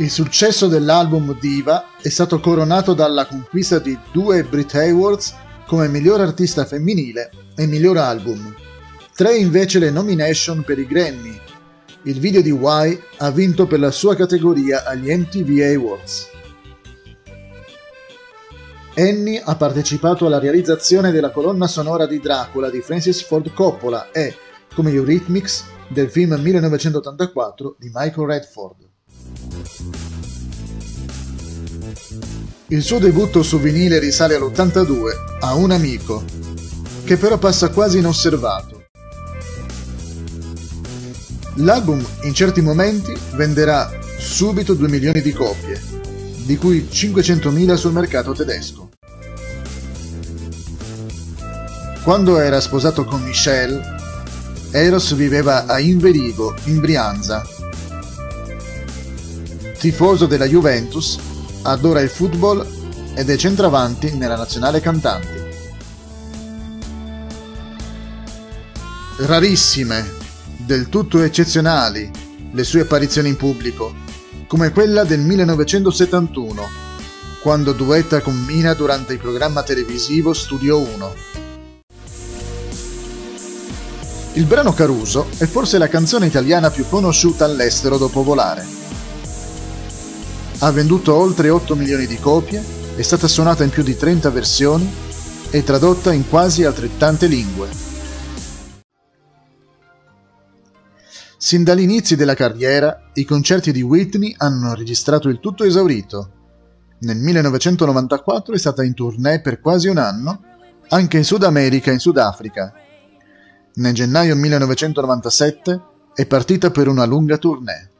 Il successo dell'album Diva è stato coronato dalla conquista di due Brit Awards come miglior artista femminile e miglior album. Tre invece le nomination per i Grammy. Il video di Y ha vinto per la sua categoria agli MTV Awards. Annie ha partecipato alla realizzazione della colonna sonora di Dracula di Francis Ford Coppola e, come Eurythmics, del film 1984 di Michael Redford. Il suo debutto su vinile risale all'82 a Un amico, che però passa quasi inosservato. L'album in certi momenti venderà subito 2 milioni di copie, di cui 500.000 sul mercato tedesco. Quando era sposato con Michelle, Eros viveva a Inverigo, in Brianza, Tifoso della Juventus, adora il football ed è centravanti nella nazionale cantanti. Rarissime, del tutto eccezionali, le sue apparizioni in pubblico, come quella del 1971, quando duetta con Mina durante il programma televisivo Studio 1. Il brano Caruso è forse la canzone italiana più conosciuta all'estero dopo Volare. Ha venduto oltre 8 milioni di copie, è stata suonata in più di 30 versioni e tradotta in quasi altrettante lingue. Sin dagli inizi della carriera, i concerti di Whitney hanno registrato il tutto esaurito. Nel 1994 è stata in tournée per quasi un anno, anche in Sud America e in Sudafrica. Nel gennaio 1997 è partita per una lunga tournée.